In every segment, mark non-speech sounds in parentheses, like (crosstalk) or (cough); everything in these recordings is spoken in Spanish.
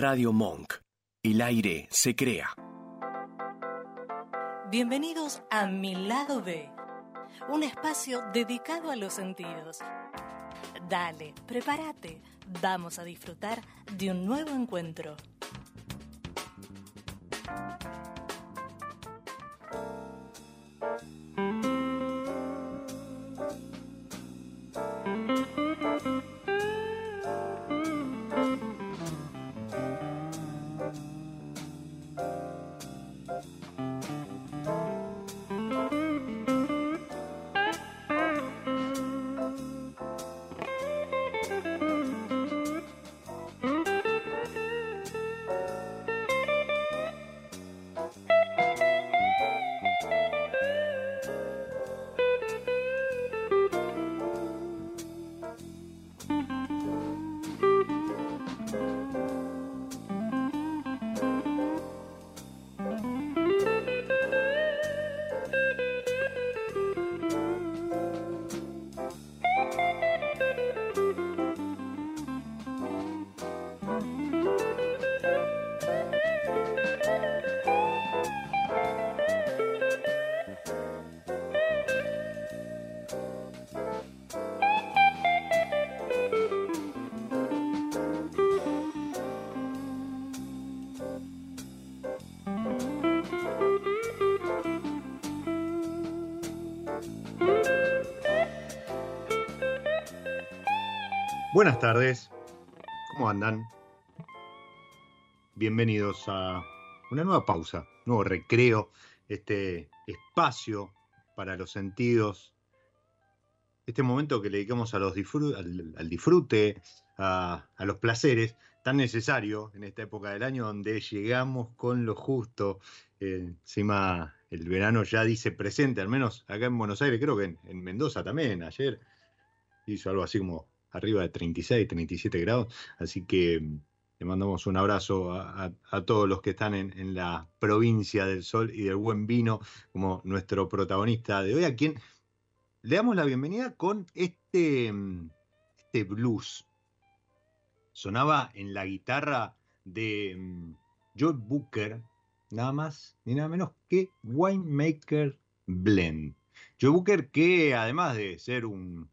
Radio Monk. El aire se crea. Bienvenidos a Mi Lado B, un espacio dedicado a los sentidos. Dale, prepárate, vamos a disfrutar de un nuevo encuentro. Buenas tardes, ¿cómo andan? Bienvenidos a una nueva pausa, nuevo recreo, este espacio para los sentidos, este momento que le dedicamos a los al, disfrute, a, los placeres, tan necesario en esta época del año donde llegamos con lo justo. Eh, encima el verano ya dice presente, al menos acá en Buenos Aires, creo que en Mendoza también, ayer hizo algo así como arriba de 36, 37 grados. Así que mm, le mandamos un abrazo a, todos los que están en, la provincia del sol y del buen vino, como nuestro protagonista de hoy, a quien le damos la bienvenida con este, mm, este blues. Sonaba en la guitarra de mm, Joe Booker, nada más ni nada menos que Winemaker Blend. Joe Booker, que además de ser un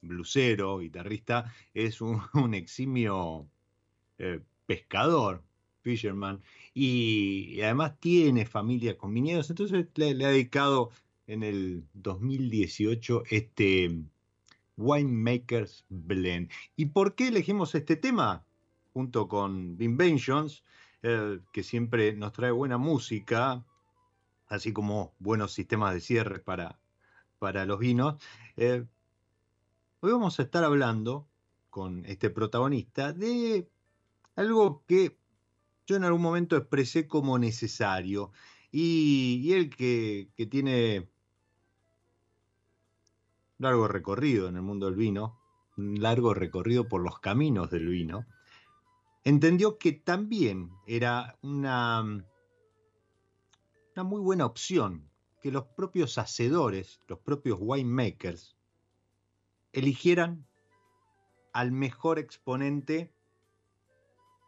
blusero, guitarrista, es (laughs) un, eximio eh, pescador, fisherman, y, además tiene familia con viñedos, entonces le, ha dedicado en el 2018 este Winemakers Blend. ¿Y por qué elegimos este tema? Junto con Inventions, eh, que siempre nos trae buena música, así como buenos sistemas de cierre para, para los vinos. Eh, Hoy vamos a estar hablando con este protagonista de algo que yo en algún momento expresé como necesario. Y, él que, que tiene largo recorrido en el mundo del vino, un largo recorrido por los caminos del vino, entendió que también era una, una muy buena opción que los propios hacedores, los propios winemakers, eligieran al mejor exponente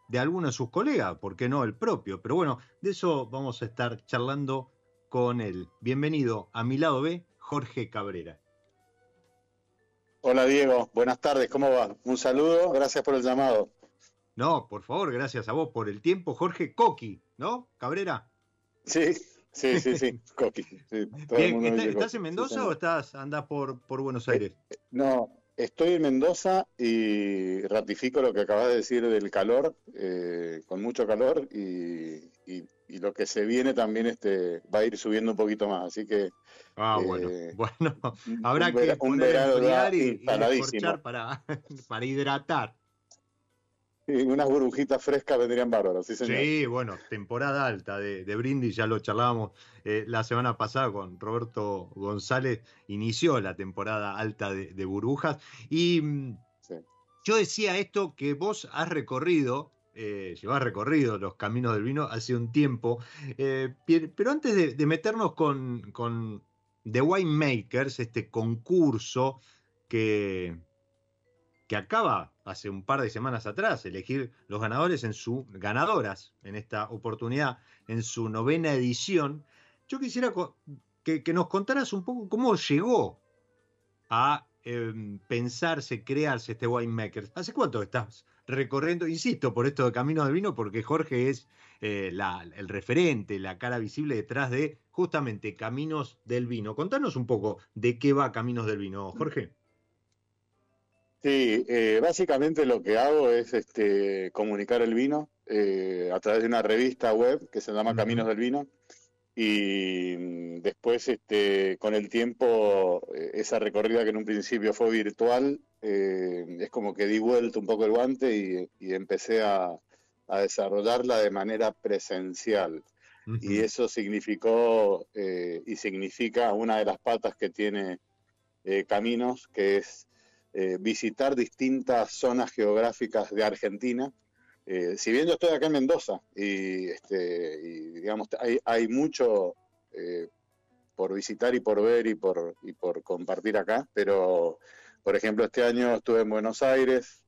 de alguno de sus colegas, ¿por qué no el propio? Pero bueno, de eso vamos a estar charlando con él. Bienvenido a mi lado B, Jorge Cabrera. Hola Diego, buenas tardes, ¿cómo va? Un saludo, gracias por el llamado. No, por favor, gracias a vos por el tiempo, Jorge Coqui, ¿no? Cabrera. Sí, sí, sí, sí, Coqui. ¿Estás en Mendoza o estás andás por, por Buenos eh, Aires? No, estoy en Mendoza y ratifico lo que acabas de decir del calor, eh, con mucho calor y, lo que se viene también este, va a ir subiendo un poquito más, así que... Ah, bueno, eh, (laughs) bueno, habrá que poner y, y para, (laughs) para hidratar unas burbujitas frescas vendrían bárbaros, sí, señor. Sí, bueno, temporada alta de, brindis, ya lo charlábamos eh, la semana pasada con Roberto González, inició la temporada alta de, burbujas. Y mm, yo decía esto que vos has recorrido, eh, llevas recorrido los caminos del vino hace un tiempo, eh, pero antes de, meternos con, con The Winemakers, este concurso que que acaba hace un par de semanas atrás elegir los ganadores en su ganadoras en esta oportunidad en su novena edición. Yo quisiera que, nos contaras un poco cómo llegó a em, pensarse, crearse este winemaker. ¿Hace cuánto estás recorriendo? Insisto, por esto de Camino del Vino, porque Jorge es eh, el referente, la cara visible detrás de justamente Caminos del Vino. Contanos un poco de qué va Caminos del Vino, Jorge. Sí, eh, básicamente lo que hago es este, comunicar el vino eh, a través de una revista web que se llama Caminos del Vino. Y mm, después este, con el tiempo eh, esa recorrida que en un principio fue virtual es como que di vuelta un poco el guante y, empecé a, desarrollarla de manera presencial. Y eso significó y significa una de las patas que tiene Caminos, que es eh, visitar distintas zonas geográficas de Argentina. Eh, si bien yo estoy acá en Mendoza y, este, digamos, hay, mucho eh, por visitar y por ver y por, y por compartir acá, pero por ejemplo este año estuve en Buenos Aires,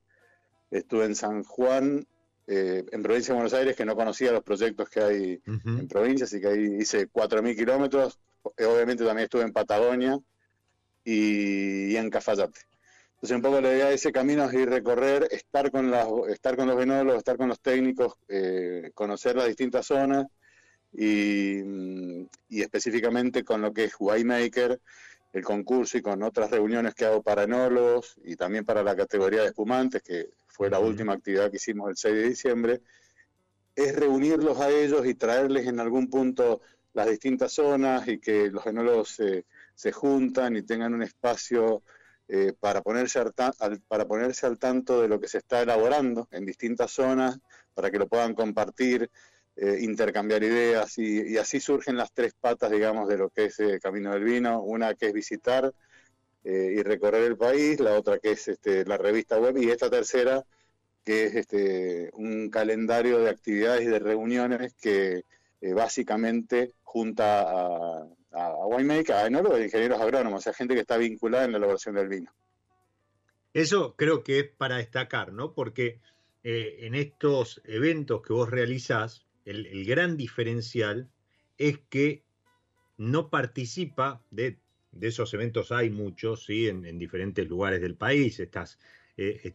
estuve en San Juan, en provincia de Buenos Aires, que no conocía los proyectos que hay en provincia, así que ahí hice 4.000 kilómetros. Obviamente también estuve en Patagonia y en Cafayate. Entonces, un poco la idea de ese camino es ir recorrer, estar con, las, estar con los venólogos, estar con los técnicos, eh, conocer las distintas zonas y, específicamente con lo que es Winemaker, el concurso y con otras reuniones que hago para enólogos y también para la categoría de espumantes, que fue la última actividad que hicimos el 6 de diciembre, es reunirlos a ellos y traerles en algún punto las distintas zonas y que los enólogos se, se juntan y tengan un espacio eh, para, ponerse al, para ponerse al tanto de lo que se está elaborando en distintas zonas, para que lo puedan compartir, eh, intercambiar ideas y, así surgen las tres patas, digamos, de lo que es el Camino del Vino. Una que es visitar eh, y recorrer el país, la otra que es este, la revista web y esta tercera que es este, un calendario de actividades y de reuniones que básicamente junta a, a winemaker, a enólogos e ingenieros agrónomos, o gente que está vinculada en la elaboración del vino. Eso creo que es para destacar, ¿no? Porque eh, en estos eventos que vos realizás, el, gran diferencial es que no participa de, esos eventos, hay muchos, ¿sí? En, diferentes lugares del país, estas, eh,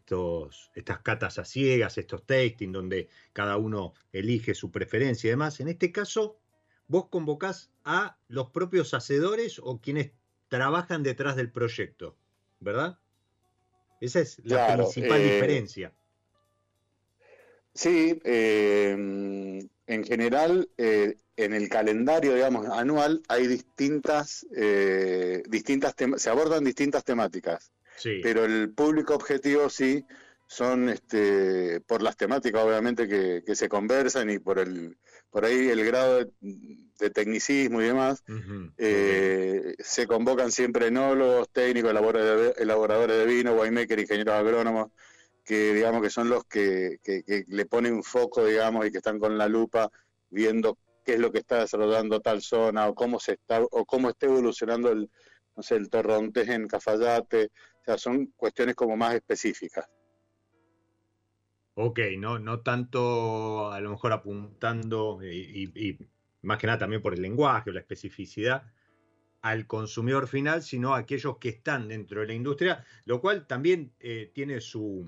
estas catas a ciegas, estos tasting, donde cada uno elige su preferencia y demás. En este caso, vos convocás a los propios hacedores o quienes trabajan detrás del proyecto, ¿verdad? Esa es la principal eh, diferencia. Sí, eh, en general, eh, en el calendario, digamos, anual, hay distintas, distintas se abordan distintas temáticas. Sí. Pero el público objetivo sí son este, por las temáticas, obviamente, que, se conversan y por el por ahí el grado de, tecnicismo y demás. Eh, se convocan siempre enólogos, técnicos, elaboradores de vino, winemaker, ingenieros agrónomos, que digamos que son los que, le ponen un foco, digamos, y que están con la lupa viendo qué es lo que está desarrollando tal zona o cómo se está o cómo está evolucionando el no sé el torrontés en Cafayate, o sea, son cuestiones como más específicas. Ok, no, no tanto a lo mejor apuntando y, más que nada también por el lenguaje o la especificidad al consumidor final, sino a aquellos que están dentro de la industria, lo cual también eh, tiene su,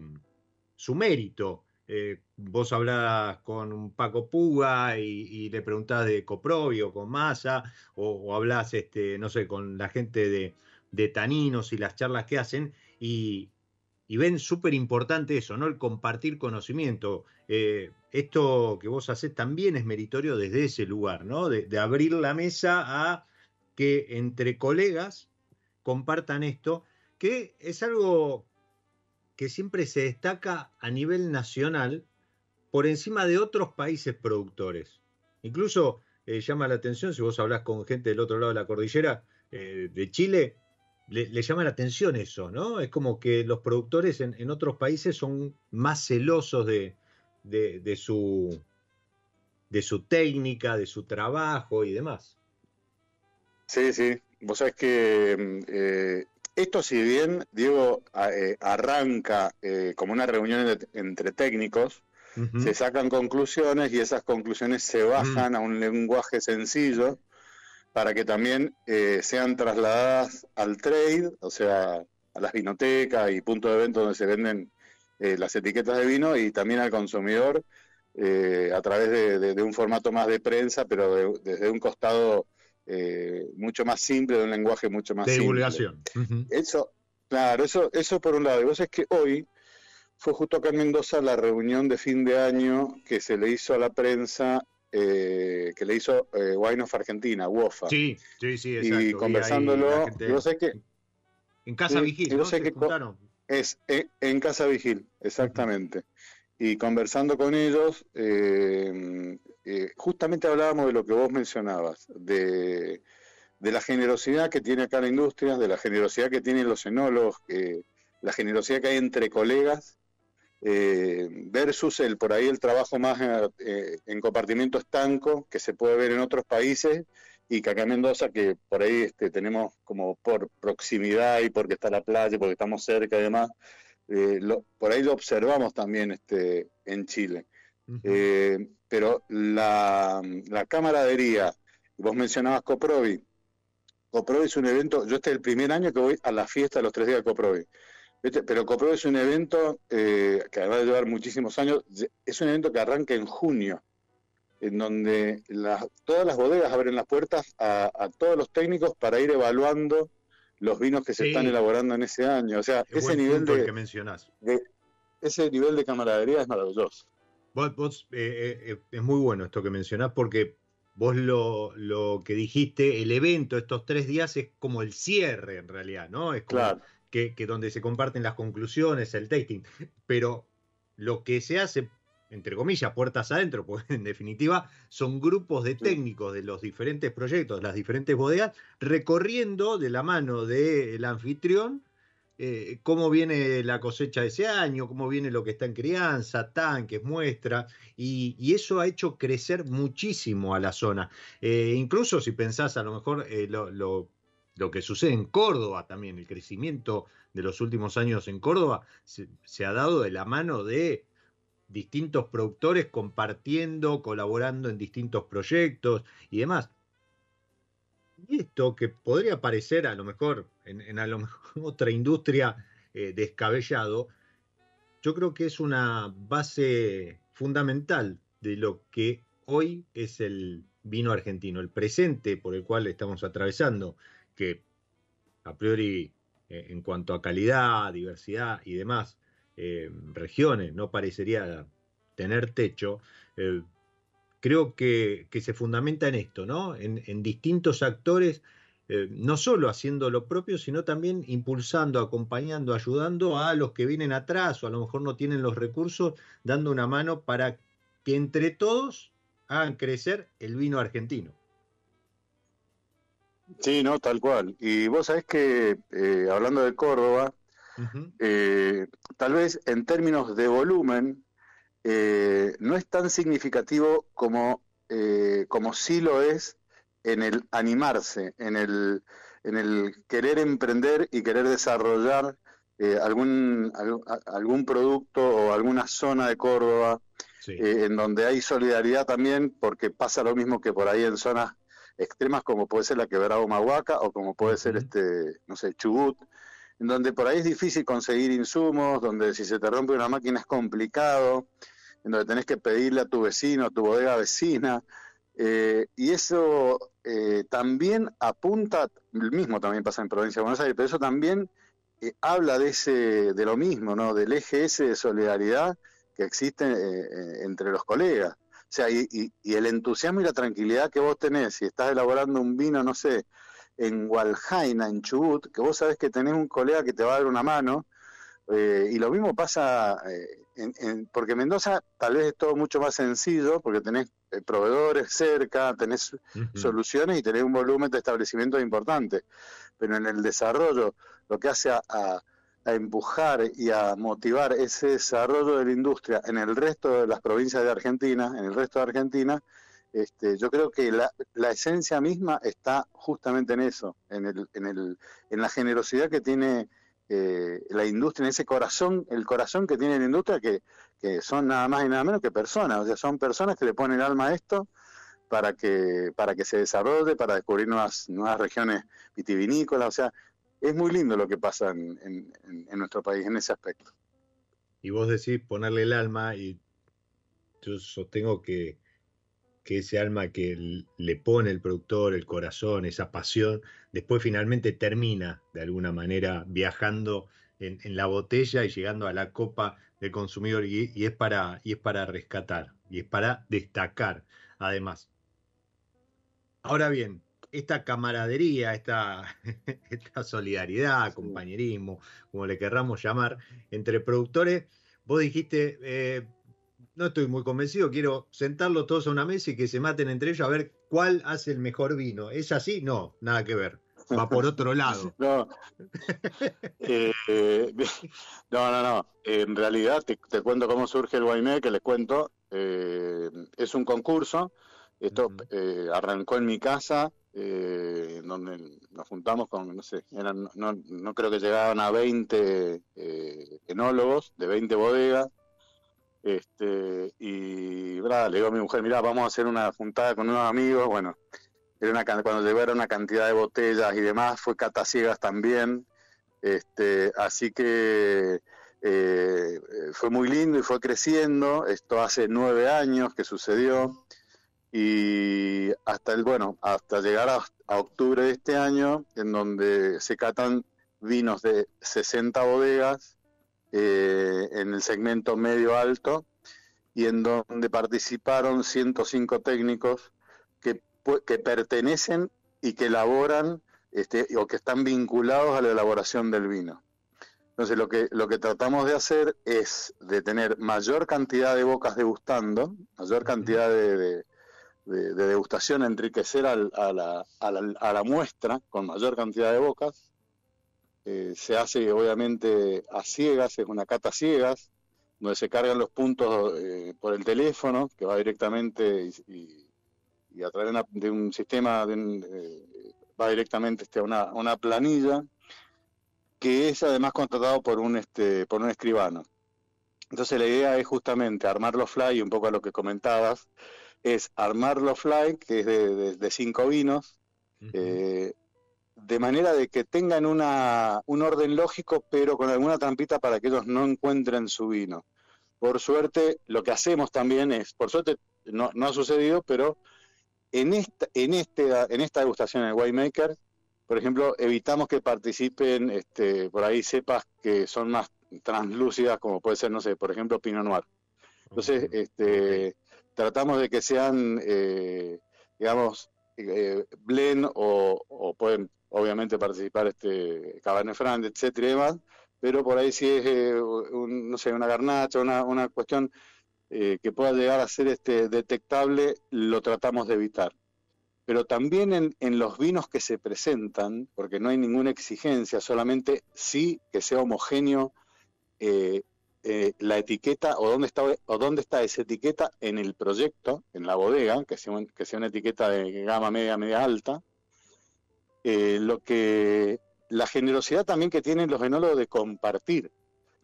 su mérito. Eh, vos hablás con Paco Puga y, le preguntás de Coprovio con Massa, o, o este, no sé, con la gente de, de Taninos y las charlas que hacen, y, y ven súper importante eso, ¿no? El compartir conocimiento. Eh, esto que vos haces también es meritorio desde ese lugar, ¿no? De, abrir la mesa a que entre colegas compartan esto, que es algo que siempre se destaca a nivel nacional por encima de otros países productores. Incluso eh, llama la atención, si vos hablas con gente del otro lado de la cordillera, eh, de Chile, le, llama la atención eso, ¿no? Es como que los productores en, otros países son más celosos de, de, su, de su técnica, de su trabajo y demás. Sí, sí. Vos sabés que mm, eh, esto si bien, Diego, eh, arranca eh, como una reunión entre técnicos, se sacan conclusiones y esas conclusiones se bajan a un lenguaje sencillo para que también eh, sean trasladadas al trade, o sea, a las vinotecas y puntos de venta donde se venden las etiquetas de vino y también al consumidor a través de, un formato más de prensa, pero desde un costado eh, mucho más simple, de un lenguaje mucho más de simple. divulgación. Eso, claro, eso, eso por un lado. Y vos es que hoy fue justo acá en Mendoza la reunión de fin de año que se le hizo a la prensa, eh, que le hizo eh, Wine of Argentina, WOFA. Sí, sí, sí, exacto. Y conversándolo, y sé que... En Casa Vigil, ¿no? que es en, Casa Vigil, exactamente. Y conversando con ellos, eh, eh, justamente hablábamos de lo que vos mencionabas, de, la generosidad que tiene acá la industria, de la generosidad que tienen los enólogos, la generosidad que hay entre colegas, eh, versus el por ahí el trabajo más eh, en compartimiento estanco que se puede ver en otros países y que acá en Mendoza, que por ahí este, tenemos como por proximidad y porque está la playa, porque estamos cerca y demás, por ahí lo observamos también este, en Chile. Eh, pero la, la camaradería, vos mencionabas Coprovi, Coprovi es un evento, yo este es el primer año que voy a la fiesta de los tres días de Coprovi, pero Coprovi es un evento eh, que además de llevar muchísimos años, es un evento que arranca en junio, en donde todas las bodegas abren las puertas a, todos los técnicos para ir evaluando los vinos que se están elaborando en ese año. O sea, ese nivel de, que mencionás. ese nivel de camaradería es maravilloso. Vos, eh, eh, eh, es muy bueno esto que mencionás porque vos lo, que dijiste, el evento, estos tres días es como el cierre en realidad, ¿no? Es claro. Que, donde se comparten las conclusiones, el tasting. Pero lo que se hace, entre comillas, puertas adentro, (laughs) porque en definitiva son grupos de técnicos de los diferentes proyectos, las diferentes bodegas, recorriendo de la mano del anfitrión eh, cómo viene la cosecha de ese año, cómo viene lo que está en crianza, tanques, muestra, y, eso ha hecho crecer muchísimo a la zona. Eh, incluso si pensás a lo mejor eh, lo, que sucede en Córdoba también, el crecimiento de los últimos años en Córdoba se ha dado de la mano de distintos productores compartiendo, colaborando en distintos proyectos y demás. Y esto que podría parecer a lo mejor en, a lo mejor (laughs) otra industria eh, descabellado, yo creo que es una base fundamental de lo que hoy es el vino argentino, el presente por el cual estamos atravesando, que a priori eh, en cuanto a calidad, diversidad y demás eh, regiones no parecería tener techo, creo que, se fundamenta en esto, ¿no? En, distintos actores, eh, no solo haciendo lo propio, sino también impulsando, acompañando, ayudando a los que vienen atrás o a lo mejor no tienen los recursos, dando una mano para que entre todos hagan crecer el vino argentino. Sí, no, tal cual. Y vos sabés que, eh, hablando de Córdoba, eh, tal vez en términos de volumen, eh, no es tan significativo como, eh, como sí lo es en el animarse, en el, en el querer emprender y querer desarrollar eh, algún, algún producto o alguna zona de Córdoba en donde hay solidaridad también, porque pasa lo mismo que por ahí en zonas extremas como puede ser la quebrada Mahuaca o como puede ser este, no sé, Chubut, en donde por ahí es difícil conseguir insumos, donde si se te rompe una máquina es complicado, en donde tenés que pedirle a tu vecino, a tu bodega vecina, eh, y eso eh, también apunta, el mismo también pasa en Provincia de Buenos Aires, pero eso también eh, habla de ese, de lo mismo, ¿no? Del eje ese de solidaridad que existe entre los colegas. O sea, y, y, el entusiasmo y la tranquilidad que vos tenés si estás elaborando un vino, no sé, en Walhaina, en Chubut, que vos sabés que tenés un colega que te va a dar una mano, eh, y lo mismo pasa, eh, en, porque Mendoza tal vez es todo mucho más sencillo, porque tenés eh, proveedores cerca, tenés soluciones y tenés un volumen de establecimientos importante, pero en el desarrollo, lo que hace a, a, empujar y a motivar ese desarrollo de la industria en el resto de las provincias de Argentina, en el resto de Argentina, este, yo creo que la, esencia misma está justamente en eso, en, el, en, el, en la generosidad que tiene eh, la industria, en ese corazón, el corazón que tiene la industria, que, que son nada más y nada menos que personas, o sea, son personas que le ponen alma a esto para que, para que se desarrolle, para descubrir nuevas, nuevas regiones vitivinícolas, o sea, es muy lindo lo que pasa en, nuestro país en ese aspecto. Y vos decís ponerle el alma y yo sostengo que ese alma que le pone el productor, el corazón, esa pasión, después finalmente termina de alguna manera viajando en, la botella y llegando a la copa del consumidor y, es para, y es para rescatar y es para destacar además. Ahora bien, esta camaradería, esta, (laughs) esta solidaridad, compañerismo, como le querramos llamar, entre productores, vos dijiste, eh, no estoy muy convencido, quiero sentarlos todos a una mesa y que se maten entre ellos a ver cuál hace el mejor vino. ¿Es así? No, nada que ver. Va por otro (laughs) lado. no. Eh, (laughs) no, no, no. En realidad te, cuento cómo surge el Guaymé, que les cuento. Eh, es un concurso. Esto eh, arrancó en mi casa, donde nos juntamos con, no sé, no, no, creo que llegaban a 20 enólogos de 20 bodegas este, y le digo a mi mujer, mira, vamos a hacer una juntada con unos amigos. Bueno, era una, cuando era una cantidad de botellas y demás, fue cataciegas también. Este, así que eh, fue muy lindo y fue creciendo. Esto hace nueve años que sucedió. Y hasta el, bueno, hasta llegar a, a octubre de este año, en donde se catan vinos de 60 bodegas eh, en el segmento medio alto y en donde participaron 105 técnicos que, que pertenecen y que elaboran este, o que están vinculados a la elaboración del vino. Entonces lo que, lo que tratamos de hacer es de tener mayor cantidad de bocas degustando, mayor cantidad de, de, degustación, enriquecer a, la, a, la, a la muestra con mayor cantidad de bocas, eh, se hace obviamente a ciegas, es una cata ciegas, donde se cargan los puntos eh, por el teléfono, que va directamente y, a través de, un sistema, eh, va directamente este, a, una, una, planilla, que es además contratado por un, este, por un escribano. Entonces la idea es justamente armar los fly, un poco a lo que comentabas, es armar los fly, que es de, cinco vinos, de manera de que tengan una, un orden lógico, pero con alguna trampita para que ellos no encuentren su vino. Por suerte, lo que hacemos también es, por suerte no, no ha sucedido, pero en esta, en, este, en esta degustación en Waymaker, por ejemplo, evitamos que participen este, por ahí cepas que son más translúcidas, como puede ser, no sé, por ejemplo, Pinot Noir. Entonces, este, tratamos de que sean, eh, digamos, eh, blend o, pueden obviamente participar este Cabernet Franc, etcétera y demás, pero por ahí si es, eh, no sé, una garnacha, una, una cuestión eh, que pueda llegar a ser este detectable, lo tratamos de evitar. Pero también en, en, los vinos que se presentan, porque no hay ninguna exigencia, solamente sí que sea homogéneo eh, la etiqueta o dónde está o dónde está esa etiqueta en el proyecto, en la bodega, que sea, que sea una etiqueta de gama media, media alta, eh, lo que la generosidad también que tienen los enólogos de compartir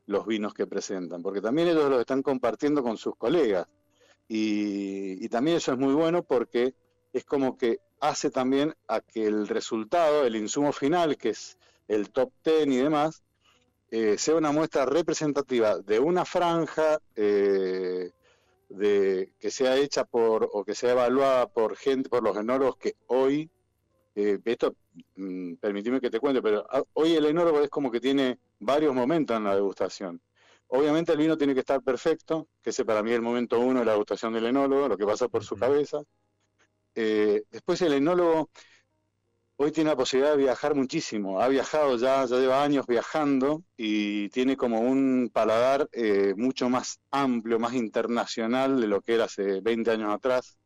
los vinos que presentan, porque también ellos los están compartiendo con sus colegas. Y, también eso es muy bueno porque es como que hace también a que el resultado, el insumo final, que es el top ten y demás, eh, sea una muestra representativa de una franja eh, de, que sea hecha por o que sea evaluada por gente, por los enólogos que hoy eh, esto, mm, permíteme que te cuente, pero ah, hoy el enólogo es como que tiene varios momentos en la degustación. Obviamente el vino tiene que estar perfecto, que ese para mí es el momento uno de la degustación del enólogo, lo que pasa por su cabeza. Eh, después el enólogo hoy tiene la posibilidad de viajar muchísimo, ha viajado ya, ya lleva años viajando y tiene como un paladar eh, mucho más amplio, más internacional de lo que era hace 20 años atrás.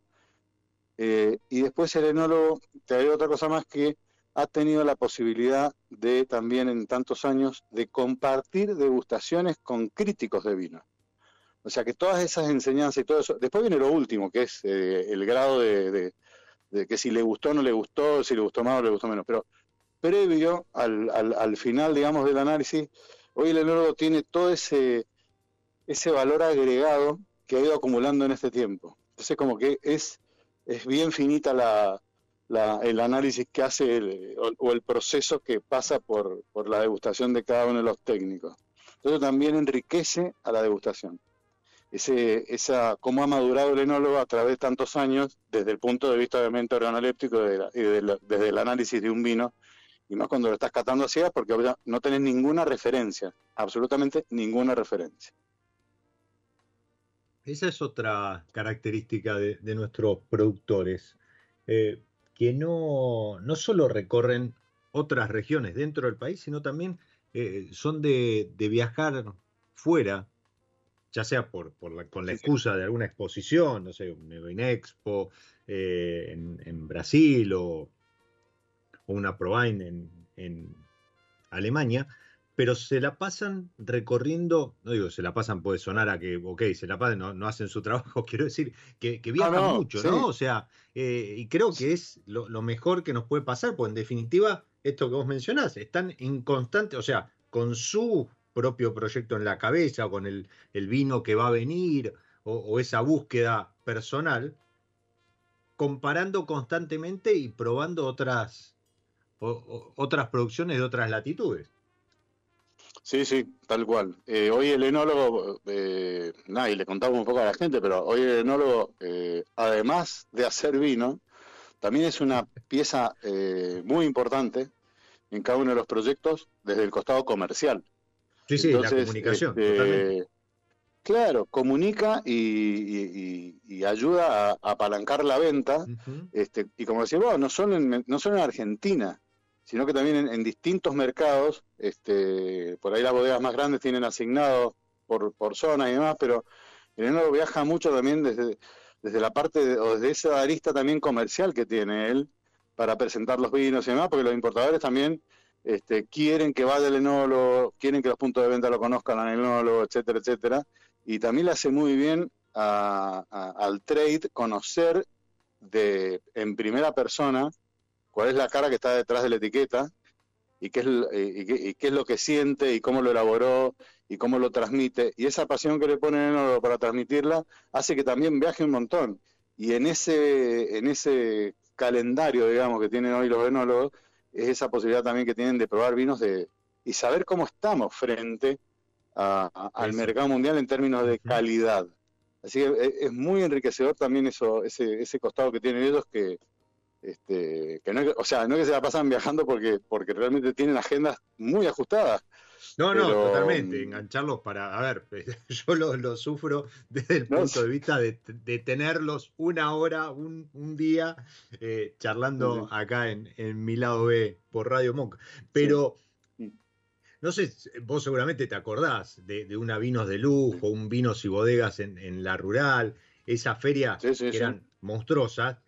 Eh, y después el enólogo, te haré otra cosa más que ha tenido la posibilidad de también en tantos años de compartir degustaciones con críticos de vino. O sea que todas esas enseñanzas y todo eso. Después viene lo último, que es eh, el grado de, que si le gustó o no le gustó, si le gustó más o le gustó menos. Pero previo al, al, final, digamos, del análisis, hoy el enólogo tiene todo ese, ese valor agregado que ha ido acumulando en este tiempo. Entonces, como que es, es bien finita la, el análisis que hace o, el proceso que pasa por, por la degustación de cada uno de los técnicos. Entonces también enriquece a la degustación esa, cómo ha madurado el enólogo a través de tantos años desde el punto de vista obviamente organoléptico y desde el análisis de un vino, y más cuando lo estás catando así, porque no tenés ninguna referencia, absolutamente ninguna referencia. Esa es otra característica de, nuestros productores, eh, que no, no solo recorren otras regiones dentro del país, sino también eh, son de, de viajar fuera ya sea por, con la excusa de alguna exposición, no sé, un Expo eh, en, Brasil o, una Provine en, en, Alemania, pero se la pasan recorriendo, no digo se la pasan, puede sonar a que, ok, se la pasan, no, hacen su (laughs) trabajo, quiero decir que, que viajan mucho, ¿no? O sea, eh, y creo que es lo, lo, mejor que nos puede pasar, porque en definitiva, esto que vos mencionás, están en constante, o sea, con su propio proyecto en la cabeza con el, vino que va a venir o, esa búsqueda personal, comparando constantemente y probando otras, otras producciones de otras latitudes. Sí, sí, tal cual. Eh, hoy el enólogo, eh, nada, y le contamos un poco a la gente, pero hoy el enólogo, eh, además de hacer vino, también es una pieza muy importante en cada uno de los proyectos desde el costado comercial. Sí, sí, la comunicación. Este, claro, comunica y, ayuda a, apalancar la venta. este, y como decía vos, no solo en, no solo en Argentina, sino que también en, distintos mercados. Este, por ahí las bodegas más grandes tienen asignados por, por zona y demás, pero el enólogo viaja mucho también desde, desde la parte, o desde esa arista también comercial que tiene él para presentar los vinos y demás, porque los importadores también este, quieren que vaya el enólogo, quieren que los puntos de venta lo conozcan al enólogo, etcétera, etcétera. Y también le hace muy bien al trade conocer de, en primera persona cuál es la cara que está detrás de la etiqueta y qué, es, lo que siente y cómo lo elaboró y cómo lo transmite. Y esa pasión que le pone el enólogo para transmitirla hace que también viaje un montón. Y en ese, en ese calendario, digamos, que tienen hoy los enólogos, es esa posibilidad también que tienen de probar vinos de, y saber cómo estamos frente al mercado mundial en términos de calidad. Así que e, es, muy enriquecedor también eso, ese, ese costado que tienen ellos que, este, que no, o sea, no es que se la pasan viajando porque, porque realmente tienen agendas muy ajustadas. No, no, totalmente. Engancharlos para. A ver, (laughs) yo lo, sufro desde el punto de vista de, tenerlos una hora, un, día, eh, charlando acá en, mi lado B por Radio Monk. Pero. No sé, vos seguramente te acordás de, una vinos de lujo, un vinos y bodegas en, la rural, esa feria que eran monstruosas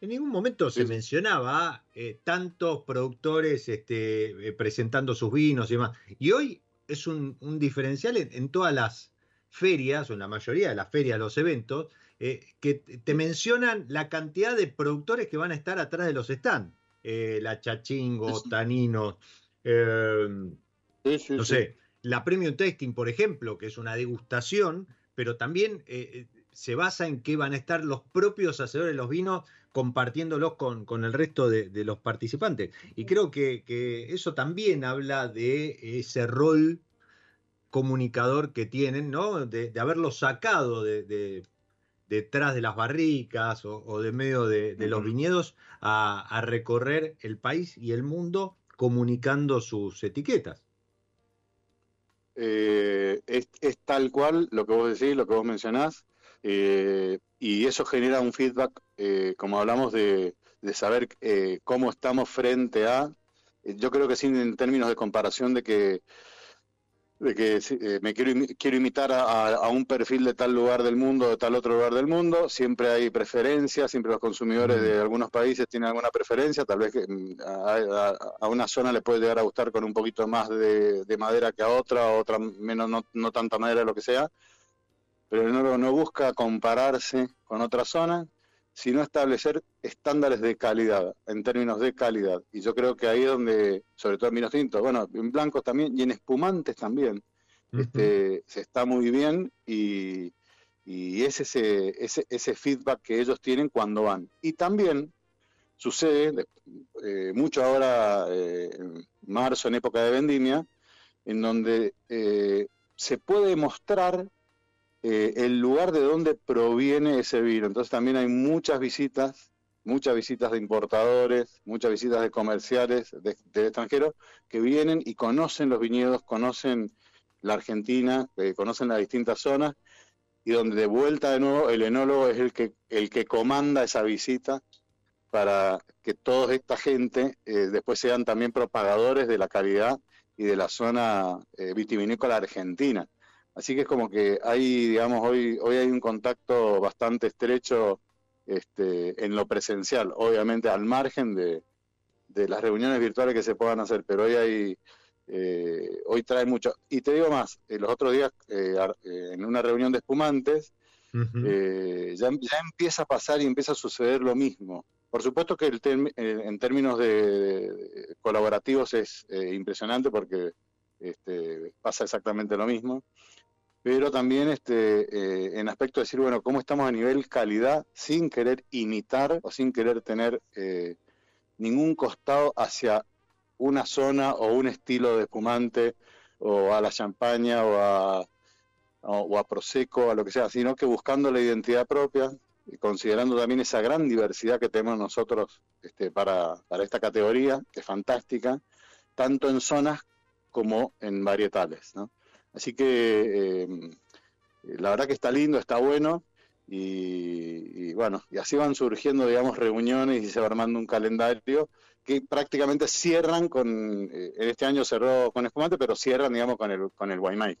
en ningún momento se mencionaba eh, tantos productores este, eh, presentando sus vinos y demás. Y hoy es un, diferencial en, todas las ferias, o en la mayoría de las ferias, los eventos, eh, que te mencionan la cantidad de productores que van a estar atrás de los stands. la Chachingo, Tanino, no sé, la Premium Tasting, por ejemplo, que es una degustación, pero también se basa en que van a estar los propios hacedores de los vinos compartiéndolos con, con el resto de, los participantes. Y creo que, eso también habla de ese rol comunicador que tienen, ¿no? De, haberlos sacado de, detrás de las barricas o, de medio de, los viñedos a, recorrer el país y el mundo comunicando sus etiquetas. Eh, es, tal cual lo que vos decís, lo que vos mencionás. Eh, y eso genera un feedback, eh, como hablamos de, saber eh, cómo estamos frente a, yo creo que sí en términos de comparación de que, de que me quiero, quiero imitar a, un perfil de tal lugar del mundo, de tal otro lugar del mundo, siempre hay preferencias, siempre los consumidores de algunos países tienen alguna preferencia, tal vez que mm, a, una zona le puede llegar a gustar con un poquito más de, madera que a otra, otra menos no, no tanta madera, lo que sea, pero el no busca compararse con otra zona, sino establecer estándares de calidad, en términos de calidad. Y yo creo que ahí es donde, sobre todo en vinos tintos, bueno, en blancos también y en espumantes también, este, se está muy bien y, es ese, ese, ese, feedback que ellos tienen cuando van. Y también sucede eh, mucho ahora, eh, en marzo, en época de vendimia, en donde eh, se puede mostrar el lugar de donde proviene ese vino. Entonces también hay muchas visitas, muchas visitas de importadores, muchas visitas de comerciales de, de extranjeros que vienen y conocen los viñedos, conocen la Argentina, conocen las distintas zonas y donde de vuelta de nuevo el enólogo es el que, el que comanda esa visita para que toda esta gente eh, después sean también propagadores de la calidad y de la zona eh, vitivinícola argentina. Así que es como que hay, digamos, hoy, hoy hay un contacto bastante estrecho este, en lo presencial, obviamente al margen de, de las reuniones virtuales que se puedan hacer, pero hoy hay eh, hoy trae mucho. Y te digo más, eh, los otros días, eh, en una reunión de espumantes, ya, empieza a pasar y empieza a suceder lo mismo. Por supuesto que el en términos de, colaborativos es impresionante porque este, pasa exactamente lo mismo, pero también este, en aspecto de decir, bueno, cómo estamos a nivel calidad sin querer imitar o sin querer tener ningún costado hacia una zona o un estilo de espumante o a la champaña o a, o a Prosecco, a lo que sea, sino que buscando la identidad propia y considerando también esa gran diversidad que tenemos nosotros este, para, esta categoría, que es fantástica, tanto en zonas como en varietales. Así que eh, la verdad que está lindo, está bueno. Y, y, bueno, y así van surgiendo, digamos, reuniones y se va armando un calendario que prácticamente cierran con, eh, este año cerró con espumante, pero cierran, digamos, con el, con el winemaker.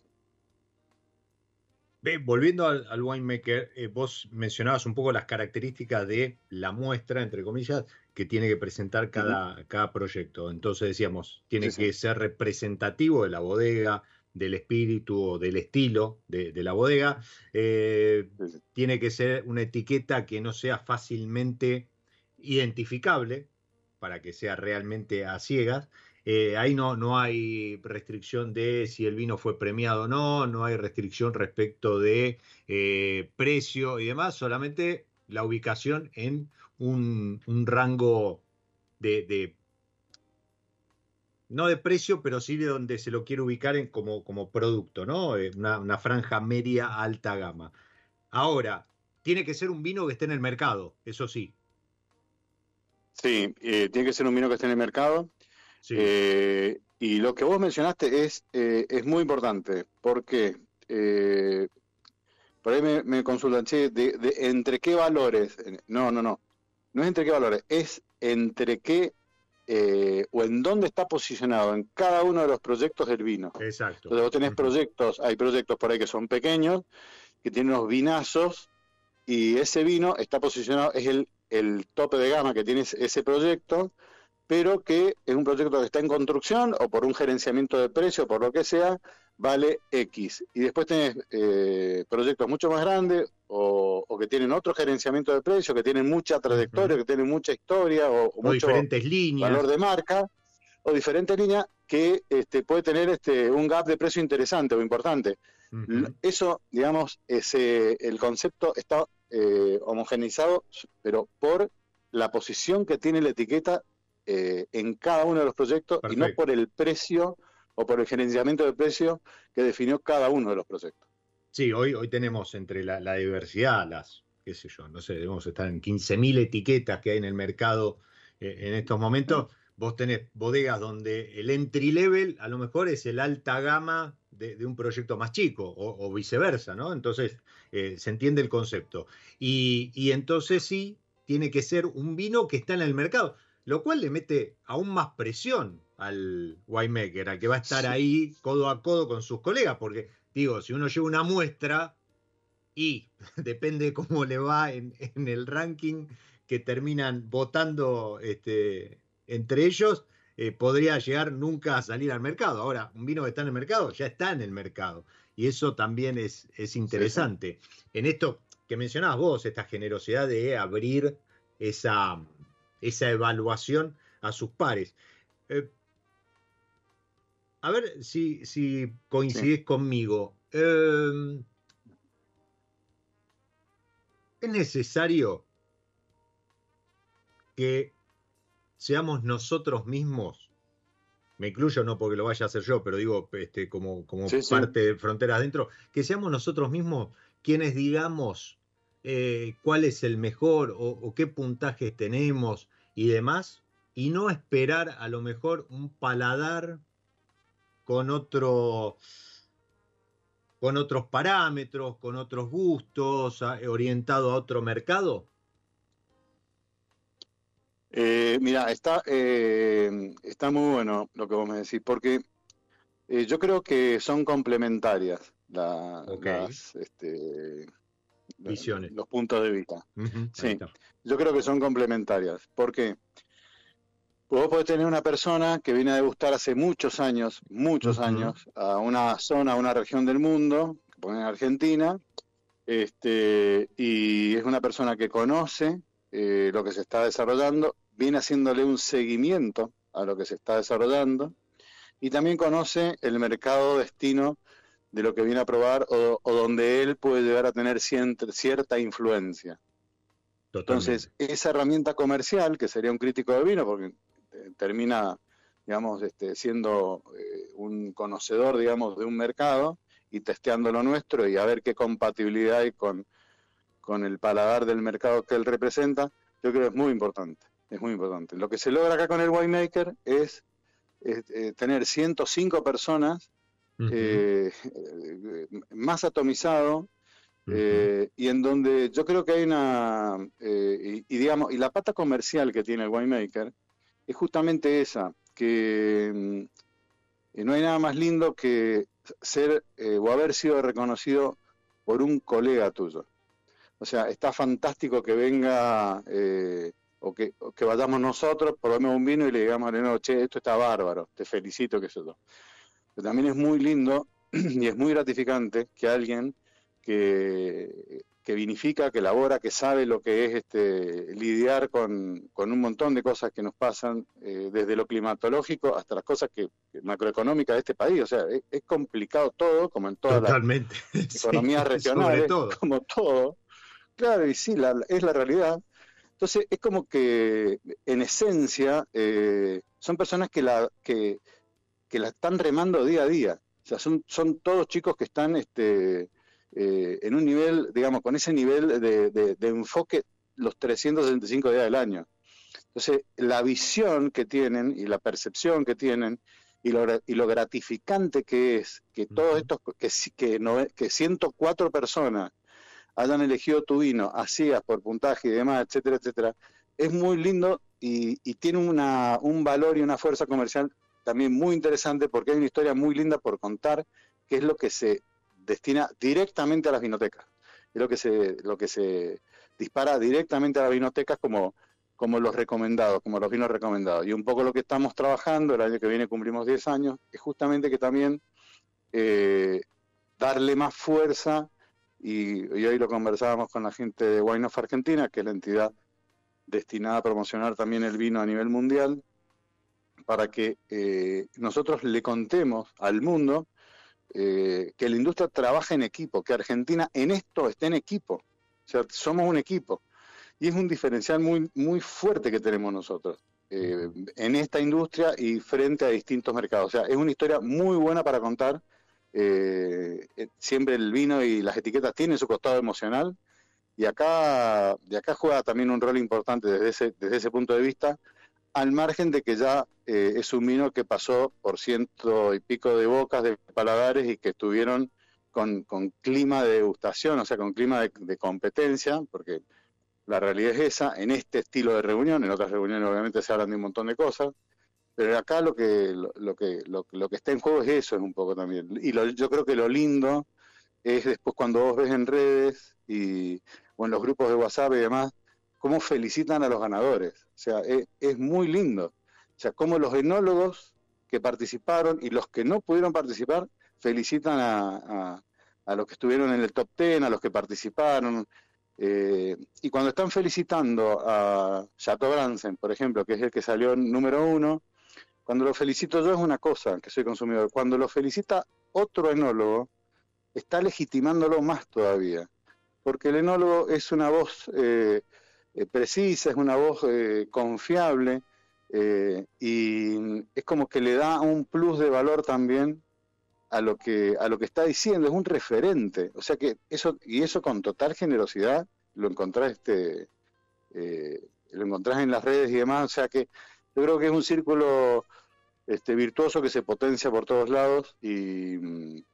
volviendo al, winemaker, eh, vos mencionabas un poco las características de la muestra, entre comillas, que tiene que presentar cada, cada proyecto. Entonces decíamos, tiene que ser representativo de la bodega, del espíritu o del estilo de, la bodega. Eh, tiene que ser una etiqueta que no sea fácilmente identificable, para que sea realmente a ciegas. Eh, ahí no, no hay restricción de si el vino fue premiado o no, no hay restricción respecto de eh, precio y demás, solamente la ubicación en un, rango de, no de precio, pero sí de donde se lo quiere ubicar en como, como producto, ¿no? Eh, una, una franja media alta gama. Ahora, tiene que ser un vino que esté en el mercado, eso sí, Sí, eh, tiene que ser un vino que esté en el mercado. Eh, y lo que vos mencionaste es, eh, es muy importante, porque por ahí me, consultan, che, de, ¿entre qué valores? No, no, no. No es entre qué valores, es entre qué o en dónde está posicionado en cada uno de los proyectos del vino. Exacto. Entonces vos tenés proyectos, hay proyectos por ahí que son pequeños, que tienen unos vinazos, y ese vino está posicionado, es el el tope de gama que tiene ese proyecto, pero que es un proyecto que está en construcción o por un gerenciamiento de precio, por lo que sea, vale X. Y después tenés eh, proyectos mucho más grandes o, que tienen otro gerenciamiento de precio, que tienen mucha trayectoria, que tienen mucha historia o, mucho diferentes líneas. valor de marca o diferentes líneas que este, puede tener este, un gap de precio interesante o importante. Eso, digamos, ese, el concepto está eh, homogeneizado, pero por la posición que tiene la etiqueta eh, en cada uno de los proyectos y no por el precio o por el gerenciamiento de precio que definió cada uno de los proyectos. Sí, hoy, hoy tenemos entre la, diversidad, las, qué sé yo, no sé, debemos estar en 15.000 etiquetas que hay en el mercado eh, en estos momentos. Vos tenés bodegas donde el entry level a lo mejor es el alta gama de, un proyecto más chico o, viceversa, ¿no? Entonces, eh, se entiende el concepto. Y, entonces sí, tiene que ser un vino que está en el mercado, lo cual le mete aún más presión al winemaker, al que va a estar ahí codo a codo con sus colegas, porque digo, si uno lleva una muestra y (laughs) depende cómo le va en, el ranking que terminan votando este, entre ellos, eh, podría llegar nunca a salir al mercado. Ahora, un vino que está en el mercado ya está en el mercado. Y eso también es, es interesante. En esto que mencionabas vos, esta generosidad de abrir esa, esa evaluación a sus pares. Eh, a ver si, si coincidís conmigo. Em, es necesario que seamos nosotros mismos, me incluyo no porque lo vaya a hacer yo, pero digo este, como, como parte de Frontera Adentro, que seamos nosotros mismos quienes digamos eh, cuál es el mejor o, qué puntajes tenemos y demás, y no esperar a lo mejor un paladar con otro con otros parámetros, con otros gustos, orientado a otro mercado? Eh, mira, está, eh, está muy bueno lo que vos me decís, porque yo creo que son complementarias las, este, visiones. Los puntos de vista. sí, yo creo que son complementarias. ¿Por qué? Vos podés tener una persona que viene a degustar hace muchos años, muchos años, a una zona, a una región del mundo, que pone Argentina, este, y es una persona que conoce eh, lo que se está desarrollando, viene haciéndole un seguimiento a lo que se está desarrollando, y también conoce el mercado destino de lo que viene a probar o, donde él puede llegar a tener cierta, influencia. Entonces, esa herramienta comercial, que sería un crítico de vino, porque eh, termina, digamos, este, siendo eh, un conocedor, digamos, de un mercado y testeando lo nuestro y a ver qué compatibilidad hay con, con el paladar del mercado que él representa, yo creo que es muy importante, es muy importante. Lo que se logra acá con el winemaker es, es eh, tener 105 personas eh, más atomizado eh, y en donde yo creo que hay una eh, y, digamos y la pata comercial que tiene el winemaker es justamente esa que mm, no hay nada más lindo que ser o haber sido reconocido por un colega tuyo. O sea está fantástico que venga o que, que, vayamos nosotros, probemos un vino y le digamos a che, esto está bárbaro, te felicito, que eso también es muy lindo (clears throat) y es muy gratificante que alguien que, que vinifica, que elabora, que sabe lo que es este, lidiar con, un montón de cosas que nos pasan, eh, desde lo climatológico hasta las cosas que, macroeconómicas de este país. O sea, es, complicado todo, como en todas las (laughs) economías regionales, (laughs) como todo. Claro, y sí, es la realidad. Entonces, es como que, en esencia, eh, son personas que, la, que, que la están remando día a día. O sea, son, son todos chicos que están este, eh, en un nivel, digamos, con ese nivel de, enfoque los 365 días del año. Entonces, la visión que tienen y la percepción que tienen y lo, y lo gratificante que es que todos estos, que, que, no, que 104 personas hayan elegido tu vino, hacías por puntaje y demás, etcétera, etcétera, es muy lindo y, y tiene una, un valor y una fuerza comercial también muy interesante porque hay una historia muy linda por contar, que es lo que se destina directamente a las vinotecas. Es lo que se, lo que se dispara directamente a las vinotecas como, como los recomendados, como los vinos recomendados. Y un poco lo que estamos trabajando, el año que viene cumplimos 10 años, es justamente que también eh, darle más fuerza, y, hoy lo conversábamos con la gente de Wine of Argentina, que es la entidad destinada a promocionar también el vino a nivel mundial, para que eh, nosotros le contemos al mundo eh, que la industria trabaja en equipo, que Argentina en esto está en equipo. O sea, somos un equipo. Y es un diferencial muy, muy fuerte que tenemos nosotros eh, en esta industria y frente a distintos mercados. O sea, es una historia muy buena para contar. siempre el vino y las etiquetas tienen su costado emocional. Y acá, de acá juega también un rol importante desde ese, desde ese punto de vista al margen de que ya eh, es un vino que pasó por ciento y pico de bocas de paladares y que estuvieron con, clima de degustación, o sea, con clima de, competencia, porque la realidad es esa, en este estilo de reunión, en otras reuniones obviamente se hablan de un montón de cosas, pero acá lo que, lo, que, lo, que está en juego es eso, es un poco también. Y yo creo que lo lindo es después cuando vos ves en redes y, o en los grupos de WhatsApp y demás, cómo felicitan a los ganadores. O sea, es, muy lindo. O sea, cómo los enólogos que participaron y los que no pudieron participar felicitan a, los que estuvieron en el top ten, a los que participaron. Eh, y cuando están felicitando a Chateau Bransen, por ejemplo, que es el que salió número uno, cuando lo felicito yo es una cosa, que soy consumidor. Cuando lo felicita otro enólogo, está legitimándolo más todavía. Porque el enólogo es una voz eh, eh, precisa, es una voz confiable, y es como que le da un plus de valor también a lo que a lo que está diciendo, es un referente. O sea que eso y eso con total generosidad lo encontrás este eh, lo encontrás en las redes y demás. O sea que yo creo que es un círculo este virtuoso que se potencia por todos lados y,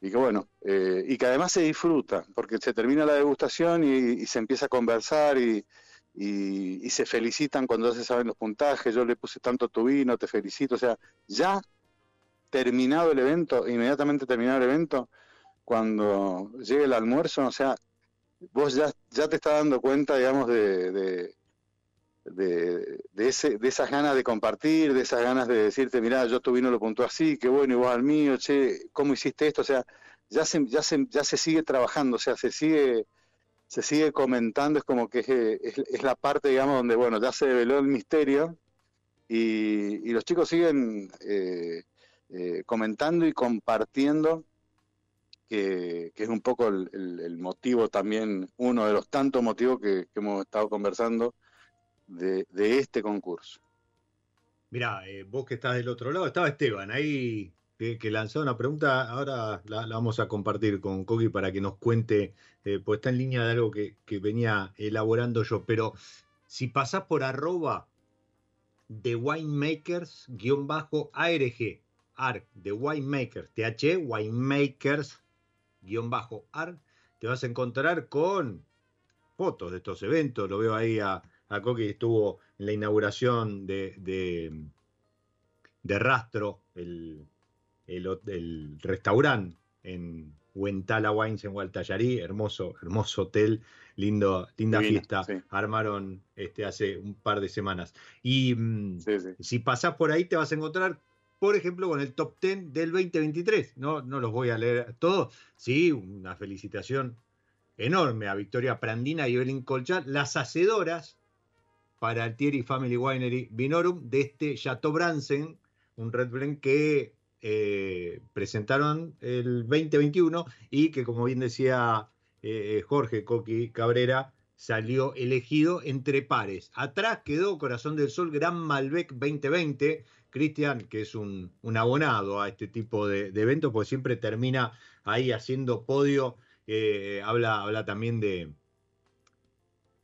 y que bueno eh, y que además se disfruta porque se termina la degustación y, se empieza a conversar y, se felicitan cuando ya se saben los puntajes, yo le puse tanto tu vino, te felicito, o sea, ya terminado el evento, inmediatamente terminado el evento, cuando llegue el almuerzo, o sea, vos ya, ya te estás dando cuenta, digamos, de, de, ese, de esas ganas de compartir, de esas ganas de decirte, mira, yo tu vino lo puntuó así, qué bueno, y vos al mío, che, ¿cómo hiciste esto? O sea, ya se, ya se, ya se sigue trabajando, o sea, se sigue se sigue comentando, es como que es, la parte, digamos, donde, bueno, ya se develó el misterio y, y los chicos siguen eh, eh, comentando y compartiendo, que, es un poco el, motivo también, uno de los tantos motivos que, hemos estado conversando de, este concurso. Mira, eh, vos que estás del otro lado, estaba Esteban ahí que, lanzó una pregunta, ahora la, vamos a compartir con Coqui para que nos cuente, eh, pues está en línea de algo que, que venía elaborando yo, pero si pasás por arroba de winemakers-arg, ARC de Winemakers, TH Winemakers, guion bajo ARC, te vas a encontrar con fotos de estos eventos. Lo veo ahí a, a Coqui, estuvo en la inauguración de, de, Rastro, el, el, restaurante en Huentala Wines en Gualtallarí, hermoso, hermoso hotel, lindo, linda fiesta. Armaron este, hace un par de semanas. Y mm, si pasás por ahí te vas a encontrar por ejemplo, con el top 10 del 2023. No, no los voy a leer todos. Sí, una felicitación enorme a Victoria Prandina y Evelyn Colchar, las hacedoras para el Thierry Family Winery Vinorum de este Chateau Bransen, un Red Blend que eh, presentaron el 2021 y que, como bien decía eh, Jorge Coqui Cabrera, salió elegido entre pares. Atrás quedó Corazón del Sol Gran Malbec 2020 Cristian, que es un, abonado a este tipo de, eventos, porque siempre termina ahí haciendo podio, eh, habla, habla también de,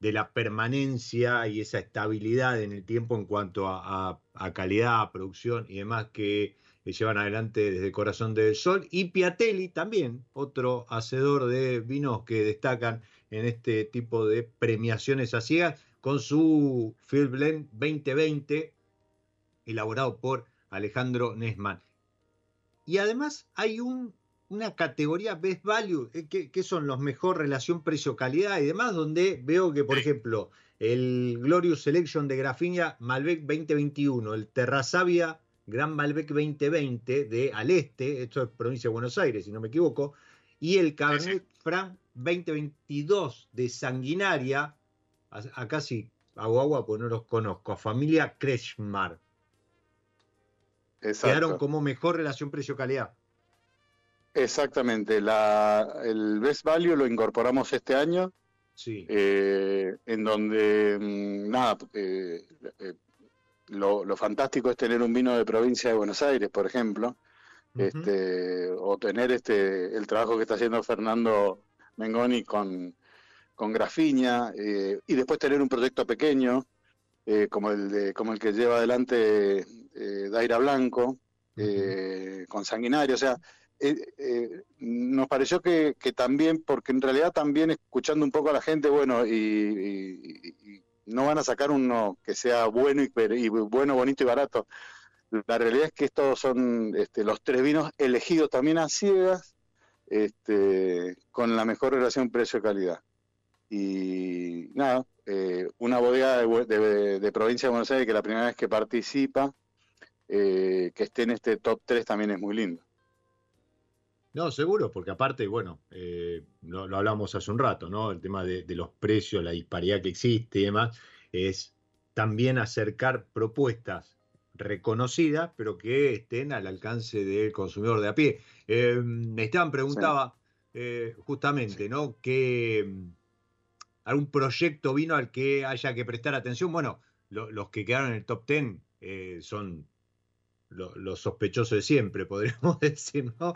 de la permanencia y esa estabilidad en el tiempo en cuanto a, calidad, producción y demás que llevan adelante desde Corazón del Sol. Y Piatelli también, otro hacedor de vinos que destacan en este tipo de premiaciones a con su Field Blend 2020 elaborado por Alejandro Nesman. Y además hay una categoría Best Value, eh, que, son los mejor relación precio-calidad y demás, donde veo que, por ejemplo, el Glorious Selection de Grafinia Malbec 2021, el Terrazavia Gran Malbec 2020 de Al Este, esto es provincia de Buenos Aires, si no me equivoco, y el Cabernet Franc 2022 de Sanguinaria, acá sí hago agua pues no los conozco, a familia Kretschmar. Quedaron como mejor relación precio-calidad. Exactamente. La, el Best Value lo incorporamos este año. Sí. Eh, en donde, mm, nada, eh, eh, lo, fantástico es tener un vino de provincia de Buenos Aires, por ejemplo, este, o tener este, el trabajo que está haciendo Fernando Mengoni con, con Grafiña, y después tener un proyecto pequeño, como, el de, como el que lleva adelante eh, Daira Blanco, eh, con Sanguinario, o sea, eh, nos pareció que, también, porque en realidad también escuchando un poco a la gente, bueno, y, no van a sacar uno que sea bueno y, bueno, bonito y barato. La realidad es que estos son este, los tres vinos elegidos también a ciegas, este, con la mejor relación precio-calidad. Y nada, una bodega de, provincia de Buenos Aires que la primera vez que participa, eh, que esté en este top 3 también es muy lindo. No, seguro, porque aparte, bueno, eh, lo, hablamos hace un rato, ¿no? El tema de, los precios, la disparidad que existe y demás, es también acercar propuestas reconocidas, pero que estén al alcance del consumidor de a pie. Eh, Esteban preguntaba eh, justamente, ¿no? Que mm, algún proyecto vino al que haya que prestar atención. Bueno, los que quedaron en el top 10 eh, son los sospechosos de siempre, (laughs) podríamos decir, ¿no?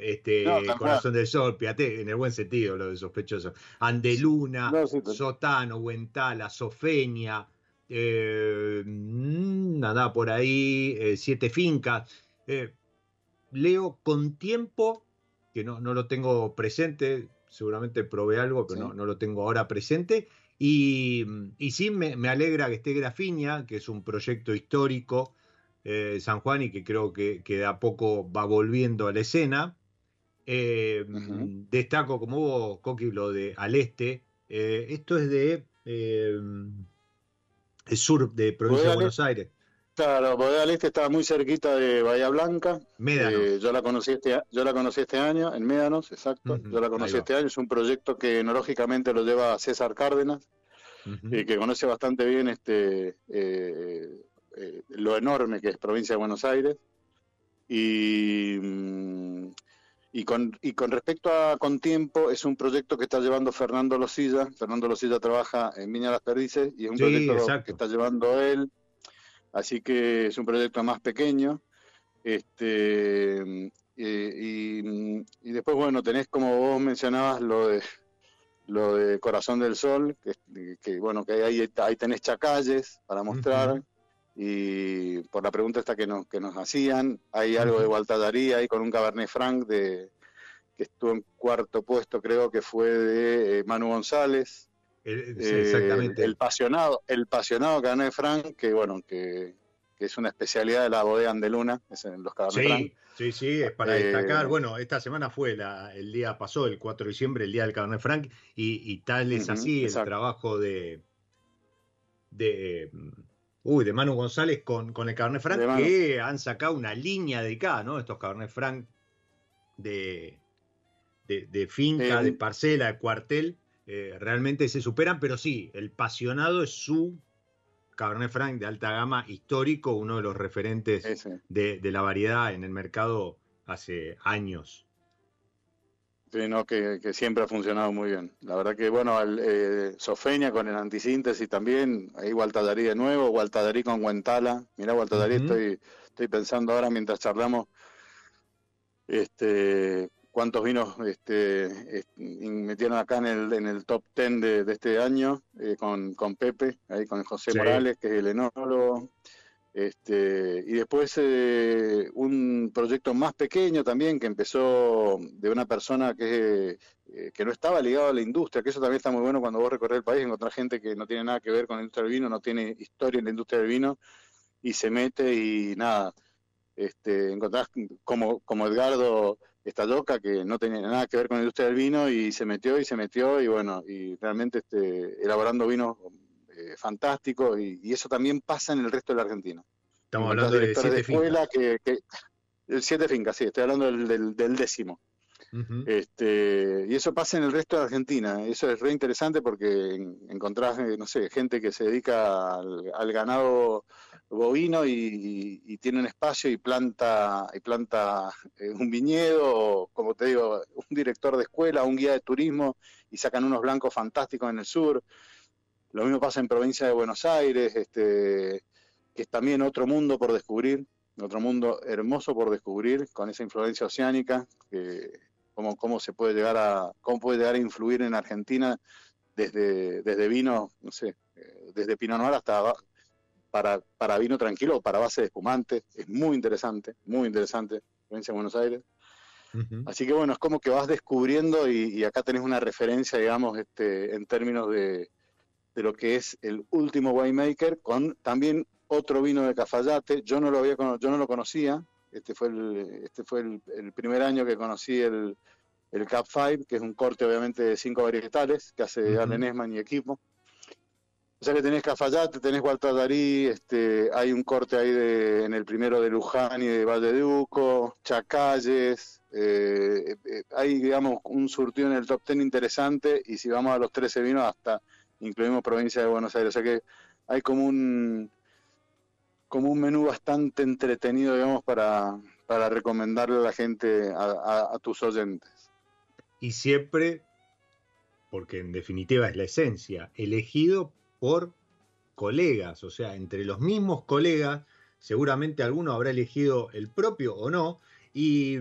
este, Corazón del Sol, en el buen sentido, lo de sospechoso. Andeluna, Sotano, Huentala, Sofenia, eh, nada por ahí, eh, Siete Fincas. Eh, leo con tiempo, que no, no, lo tengo presente, seguramente probé algo, pero no, no, lo tengo ahora presente. Y, y sí me, me, alegra que esté Grafiña, que es un proyecto histórico eh, San Juan y que creo que, que, de a poco va volviendo a la escena. Eh, destaco como hubo Coqui lo de Al Este. Eh, esto es de el sur de provincia de Buenos Aires. Claro, Bodega al Este estaba muy cerquita de Bahía Blanca. Médanos. yo la conocí este yo la conocí este año en Médanos, exacto. Yo la conocí este año. Es un proyecto que enológicamente lo lleva César Cárdenas, y que conoce bastante bien este eh, lo enorme que es provincia de Buenos Aires. Y, mm, y, con, y con respecto a Con Tiempo, es un proyecto que está llevando Fernando Losilla. Fernando Losilla trabaja en Viña Las Perdices y es un proyecto que está llevando él. Así que es un proyecto más pequeño. Este, eh, y, después, bueno, tenés como vos mencionabas lo de lo de Corazón del Sol, que, bueno, que ahí, ahí tenés chacalles para mostrar y por la pregunta esta que nos, que nos hacían, hay algo de Gualtadaría ahí con un Cabernet Franc de, que estuvo en cuarto puesto, creo que fue de eh, Manu González. El, eh, exactamente. el pasionado, el pasionado Cabernet Franc, que bueno, que, es una especialidad de la bodega Andeluna, es en los Cabernet sí, Franc. Sí, sí, es para destacar. Eh, bueno, esta semana fue la, el día, pasó el 4 de diciembre, el día del Cabernet Franc, y, tal es así el trabajo de, de Uy, de Manu González con, con el Cabernet Franc, que han sacado una línea dedicada, ¿no? Estos Cabernet Franc de, de, finca, de parcela, de cuartel, eh, realmente se superan, pero sí, el pasionado es su Cabernet Franc de alta gama histórico, uno de los referentes de, de la variedad en el mercado hace años. Sí, no, que, siempre ha funcionado muy bien. La verdad que, bueno, el, eh, Sofeña con el antisíntesis también, ahí Gualtadarí de nuevo, Gualtadarí con Guentala. Mirá, Gualtadarí, estoy, estoy pensando ahora mientras charlamos, este, cuántos vinos este, metieron acá en el, en el top 10 de, este año, eh, con, con Pepe, ahí con José Morales, que es el enólogo. Este, y después eh, un proyecto más pequeño también que empezó de una persona que, eh, que no estaba ligado a la industria, que eso también está muy bueno cuando vos recorres el país, encontrás gente que no tiene nada que ver con la industria del vino, no tiene historia en la industria del vino y se mete y nada, este, encontrás como, como Edgardo Estalloca que no tenía nada que ver con la industria del vino y se metió y se metió y bueno, y realmente este, elaborando vinos eh, fantástico y, eso también pasa en el resto de la Argentina. Estamos hablando de siete fincas. Que, el siete fincas, sí, estoy hablando del, del, décimo. este, y eso pasa en el resto de Argentina. Eso es re interesante porque encontrás, eh, no sé, gente que se dedica al, ganado bovino y, tiene un espacio y planta y planta eh, un viñedo, como te digo, un director de escuela, un guía de turismo y sacan unos blancos fantásticos en el sur. Lo mismo pasa en provincia de Buenos Aires, este, que es también otro mundo por descubrir, otro mundo hermoso por descubrir, con esa influencia oceánica, que, cómo, cómo se puede llegar a, cómo puede llegar a influir en Argentina desde, desde vino, no sé, eh, desde Pinot Noir hasta para, para vino tranquilo, para base de espumante, es muy interesante, muy interesante, provincia de Buenos Aires. Así que bueno, es como que vas descubriendo y, y, acá tenés una referencia, digamos, este, en términos de, de lo que es el último winemaker, con también otro vino de Cafayate. Yo no lo había yo no lo conocía. Este fue el, este fue el, primer año que conocí el, el Cap 5, que es un corte obviamente de cinco varietales que hace uh Nesman y equipo. O sea que tenés Cafayate, tenés Gualtallarí, este, hay un corte ahí de, en el primero de Luján y de Valle de Uco, Chacalles, eh, eh, hay, digamos, un surtido en el top ten interesante y si vamos a los 13 vinos hasta incluimos provincia de Buenos Aires. O sea que hay como un, como un menú bastante entretenido, digamos, para, para recomendarle a la gente, a, tus oyentes. Y siempre, porque en definitiva es la esencia, elegido por colegas, o sea, entre los mismos colegas, seguramente alguno habrá elegido el propio o no, y,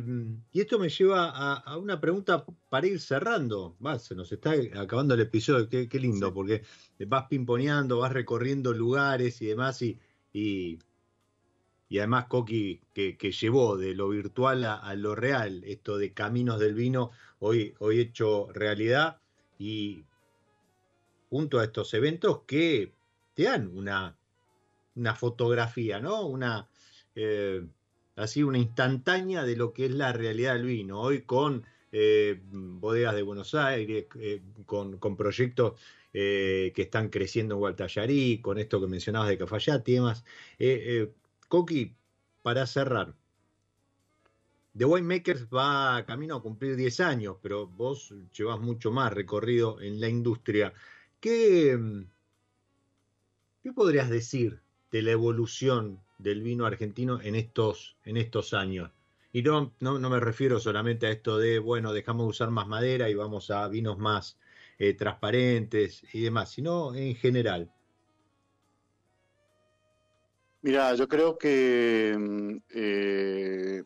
esto me lleva a, una pregunta para ir cerrando. Va, se nos está acabando el episodio, qué, lindo, porque vas pimponeando, vas recorriendo lugares y demás, y, y, además Coqui que, llevó de lo virtual a, lo real, esto de Caminos del Vino, hoy, hoy hecho realidad, y junto a estos eventos que te dan una, una fotografía, ¿no? Una... Eh, así una instantánea de lo que es la realidad del vino. Hoy con eh, bodegas de Buenos Aires, eh, con, proyectos eh, que están creciendo en Gualtallarí, con esto que mencionabas de Cafayate y demás. Coqui, para cerrar, The Winemakers va camino a cumplir 10 años, pero vos llevas mucho más recorrido en la industria. ¿Qué, qué podrías decir de la evolución del vino argentino en estos, en estos años. Y no, no, me refiero solamente a esto de, bueno, dejamos de usar más madera y vamos a vinos más eh, transparentes y demás, sino en general. Mira, yo creo que mm, eh,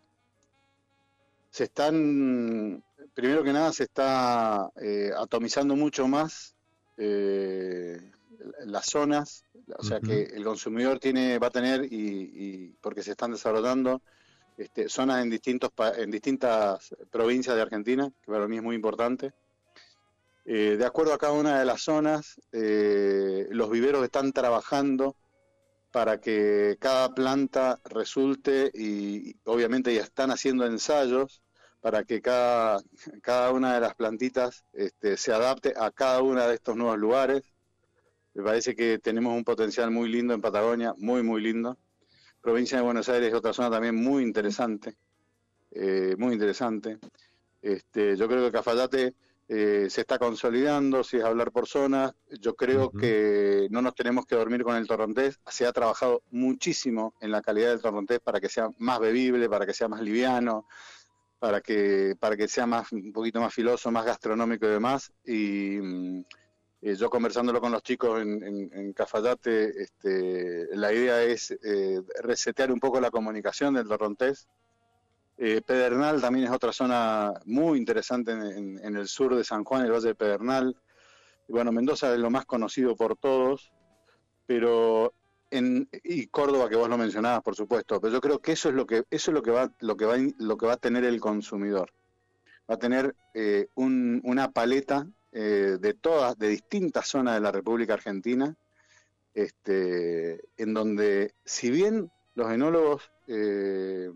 se están, primero que nada, se está eh, atomizando mucho más las zonas, o sea que el consumidor tiene, va a tener, y, porque se están desarrollando, este, zonas en, distintos, en distintas provincias de Argentina, que para mí es muy importante. Eh, de acuerdo a cada una de las zonas, eh, los viveros están trabajando para que cada planta resulte y obviamente ya están haciendo ensayos para que cada, cada una de las plantitas este, se adapte a cada uno de estos nuevos lugares. Me parece que tenemos un potencial muy lindo en Patagonia, muy, muy lindo. Provincia de Buenos Aires es otra zona también muy interesante, eh, muy interesante. Este, yo creo que Cafayate eh, se está consolidando, si es hablar por zonas. Yo creo que no nos tenemos que dormir con el torrontés. Se ha trabajado muchísimo en la calidad del torrontés para que sea más bebible, para que sea más liviano, para que, para que sea más, un poquito más filoso, más gastronómico y demás. Y mm, eh, yo conversándolo con los chicos en, Cafayate, este, la idea es eh, resetear un poco la comunicación del Torrontés. Eh, Pedernal también es otra zona muy interesante en, el sur de San Juan, el Valle de Pedernal. Bueno, Mendoza es lo más conocido por todos, pero en, y Córdoba que vos lo mencionabas, por supuesto. Pero yo creo que eso es lo que eso es lo que va lo que va lo que va a tener el consumidor. Va a tener una paleta eh, de todas, de distintas zonas de la República Argentina, este, en donde si bien los enólogos eh,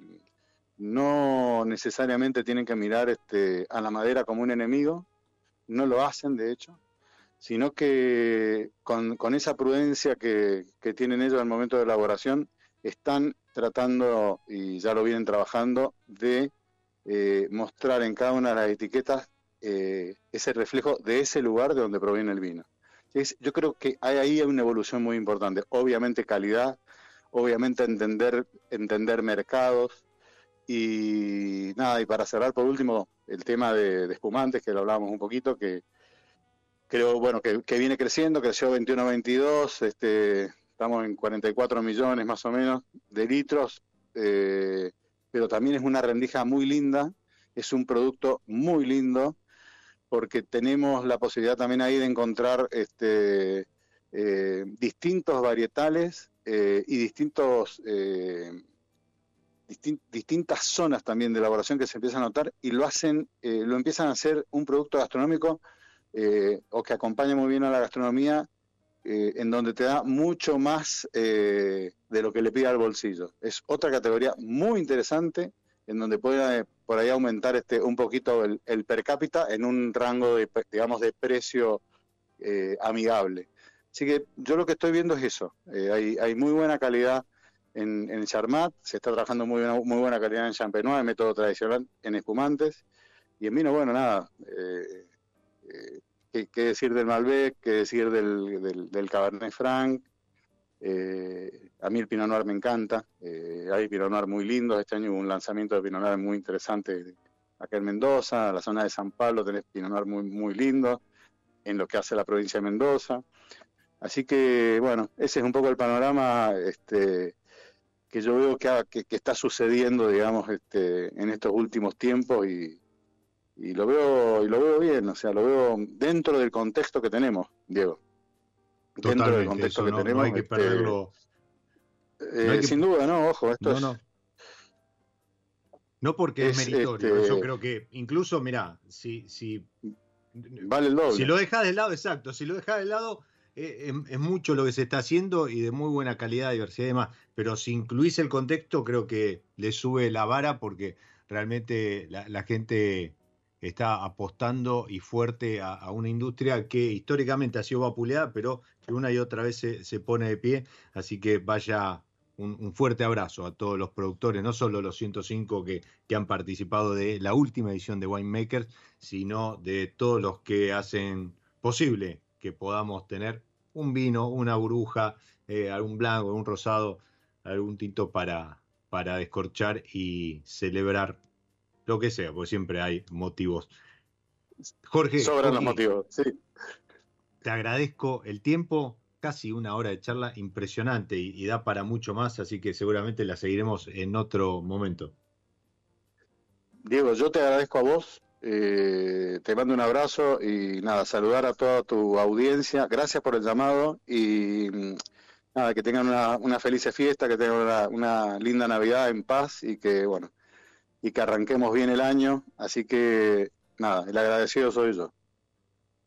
no necesariamente tienen que mirar este, a la madera como un enemigo, no lo hacen de hecho, sino que con, esa prudencia que, tienen ellos al momento de elaboración, están tratando, y ya lo vienen trabajando, de eh, mostrar en cada una de las etiquetas eh, ese reflejo de ese lugar de donde proviene el vino. yo creo que hay ahí una evolución muy importante. Obviamente calidad, obviamente entender, entender mercados y nada, y para cerrar por último el tema de, espumantes, que lo hablábamos un poquito, que creo, bueno, que, viene creciendo, creció 21-22, este, estamos en 44 millones más o menos de litros, eh, pero también es una rendija muy linda, es un producto muy lindo, porque tenemos la posibilidad también ahí de encontrar este, eh, distintos varietales eh, y eh, distintas zonas también de elaboración que se empiezan a notar y lo hacen, lo empiezan a hacer un producto gastronómico o que acompaña muy bien a la gastronomía en donde te da mucho más de lo que le pide al bolsillo. Es otra categoría muy interesante en donde puede por ahí aumentar este un poquito el, per cápita en un rango de digamos de precio eh, amigable Así que yo lo que estoy viendo es eso. Eh, hay, hay muy buena calidad en, en Charmat, se está trabajando muy buena, muy buena calidad en Champenois, el método tradicional en espumantes. Y en vino, bueno, nada. Eh, eh, ¿qué, ¿qué, decir del Malbec? ¿Qué decir del, del, del Cabernet Franc? Eh, a mí el Pinot Noir me encanta. Eh, hay Pinot Noir muy lindos. Este año hubo un lanzamiento de Pinot Noir muy interesante acá en Mendoza. En la zona de San Pablo tenés Pinot Noir muy, muy lindo en lo que hace la provincia de Mendoza. Así que, bueno, ese es un poco el panorama este, que yo veo que, está sucediendo, digamos, este, en estos últimos tiempos y, y lo veo y lo veo bien, o sea, lo veo dentro del contexto que tenemos, Diego. Totalmente, dentro del contexto que no, tenemos. No hay que este, perderlo. Eh, no hay que... Sin duda, no, ojo, esto no, es. No. no porque es, es meritorio, este... yo creo que incluso, mira, si, si vale el doble. Si lo dejas de lado, exacto, si lo dejas de lado, eh, es, es, mucho lo que se está haciendo y de muy buena calidad, diversidad y demás. Pero si incluís el contexto, creo que le sube la vara porque realmente la, la gente está apostando y fuerte a, una industria que históricamente ha sido vapuleada, pero que una y otra vez se, pone de pie. Así que vaya un, fuerte abrazo a todos los productores, no solo los 105 que, que, han participado de la última edición de Winemakers, sino de todos los que hacen posible que podamos tener un vino, una burbuja, eh, algún blanco, un rosado, algún tinto para, para descorchar y celebrar lo que sea, porque siempre hay motivos. Jorge. Sobran los motivos, sí. Te agradezco el tiempo, casi una hora de charla impresionante y, y, da para mucho más, así que seguramente la seguiremos en otro momento. Diego, yo te agradezco a vos, eh, te mando un abrazo y nada, saludar a toda tu audiencia, gracias por el llamado y nada, que tengan una, una feliz fiesta, que tengan una, una linda Navidad en paz y que bueno, y que arranquemos bien el año. Así que, nada, el agradecido soy yo.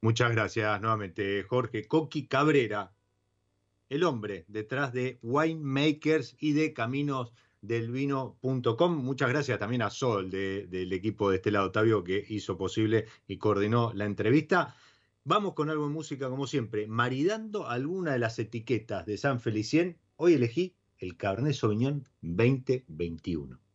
Muchas gracias nuevamente, Jorge Coqui Cabrera, el hombre detrás de Winemakers y de Caminos del vino.com. Muchas gracias también a Sol de, del equipo de este lado, Octavio, que hizo posible y coordinó la entrevista. Vamos con algo de música, como siempre, maridando alguna de las etiquetas de San Felicien. Hoy elegí el Cabernet Sauvignon 2021.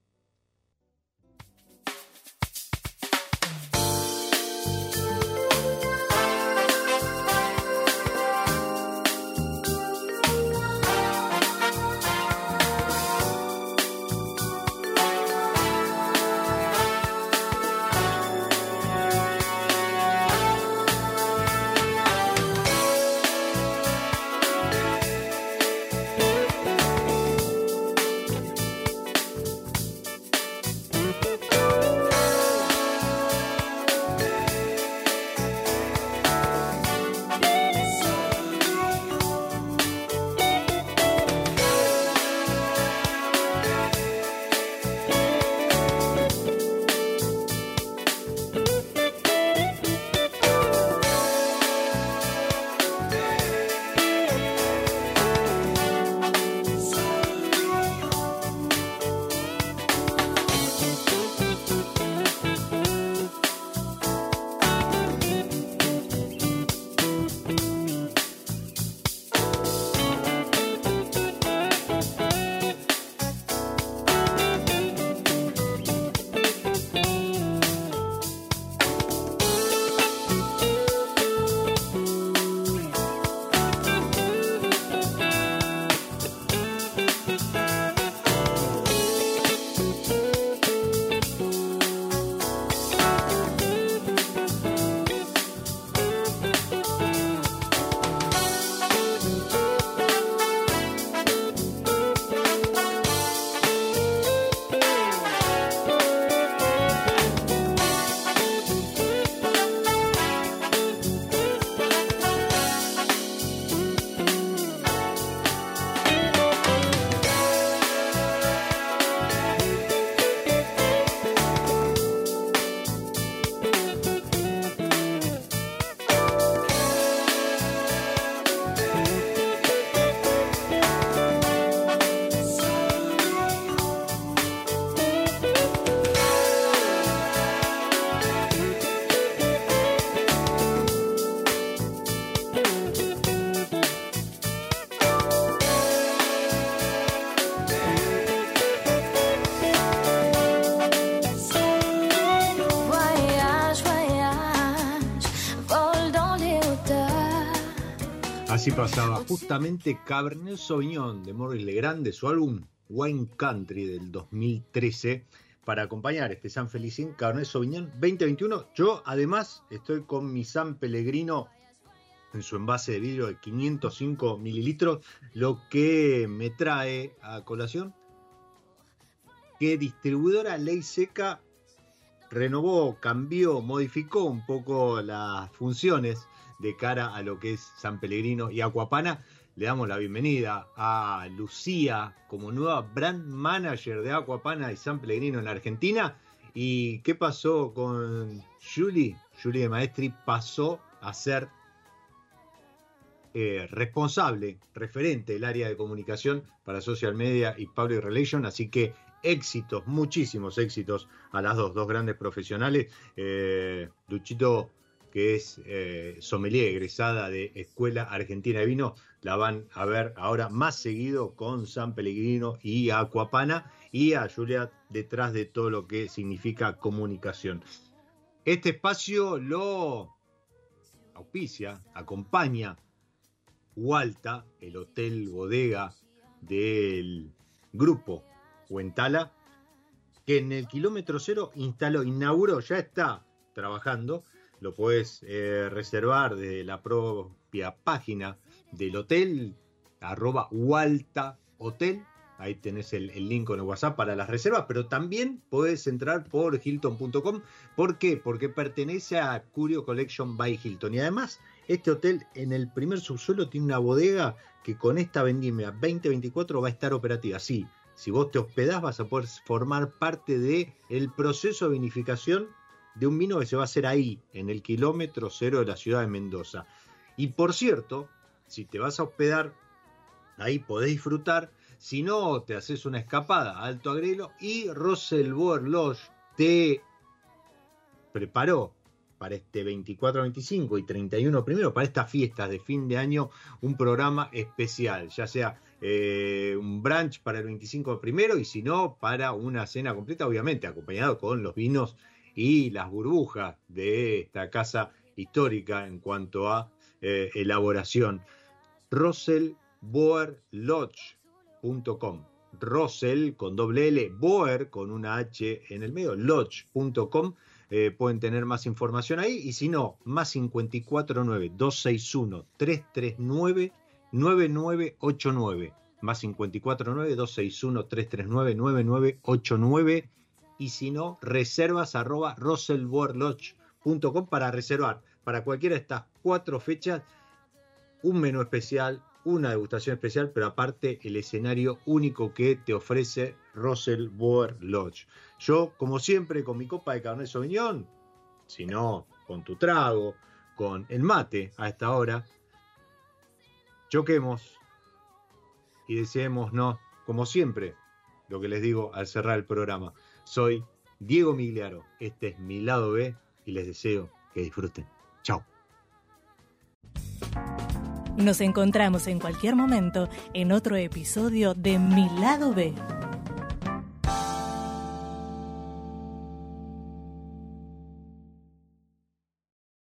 Así pasaba justamente Cabernet Sauvignon de Maurice Legrand de su álbum Wine Country del 2013 para acompañar este San Felicín Cabernet Sauvignon 2021. Yo además estoy con mi San Pellegrino en su envase de vidrio de 505 mililitros, lo que me trae a colación que distribuidora Ley Seca renovó, cambió, modificó un poco las funciones de cara a lo que es San Pellegrino y Acuapana. Le damos la bienvenida a Lucía como nueva brand manager de Acuapana y San Pellegrino en Argentina. ¿Y qué pasó con Julie? Julie de Maestri pasó a ser eh, responsable, referente del área de comunicación para social media y public relations, así que éxitos, muchísimos éxitos a las dos, dos grandes profesionales. Eh, Luchito, que es eh, sommelier egresada de Escuela Argentina de Vino, la van a ver ahora más seguido con San Pellegrino y Acuapana y a Julia detrás de todo lo que significa comunicación. Este espacio lo auspicia, acompaña Hualta, el hotel bodega del grupo Huentala, que en el kilómetro cero instaló, inauguró, ya está trabajando, lo puedes eh, reservar desde la propia página del hotel, arroba Hualta Hotel, ahí tenés el, link con el WhatsApp para las reservas, pero también puedes entrar por hilton.com. ¿Por qué? Porque pertenece a Curio Collection by Hilton. Y además este hotel en el primer subsuelo tiene una bodega que con esta vendimia 2024 va a estar operativa. Sí, si vos te hospedás vas a poder formar parte del el proceso de vinificación de un vino que se va a hacer ahí, en el kilómetro cero de la ciudad de Mendoza. Y por cierto, si te vas a hospedar, ahí podés disfrutar. Si no, te haces una escapada a Alto Agrelo y Russell Lodge te preparó para este 24, 25 y 31 primero, para estas fiestas de fin de año, un programa especial, ya sea eh, un brunch para el 25 primero y si no, para una cena completa, obviamente, acompañado con los vinos y las burbujas de esta casa histórica en cuanto a eh, elaboración. RussellBoerLodge.com Russell con doble L, Boer con una H en el medio, lodge.com eh, pueden tener más información ahí. Y si no, más 549-261-339-9989. Más 549-261-339-9989. Y si no, reservas arroba para reservar para cualquiera de estas cuatro fechas un menú especial, una degustación especial, pero aparte el escenario único que te ofrece Russell Lodge. Yo, como siempre, con mi copa de Cabernet Sauvignon, si no, con tu trago, con el mate a esta hora, choquemos y deseemos, no, como siempre, lo que les digo al cerrar el programa. Soy Diego Migliaro, este es mi lado B y les deseo que disfruten. Chao. Nos encontramos en cualquier momento en otro episodio de Mi lado B.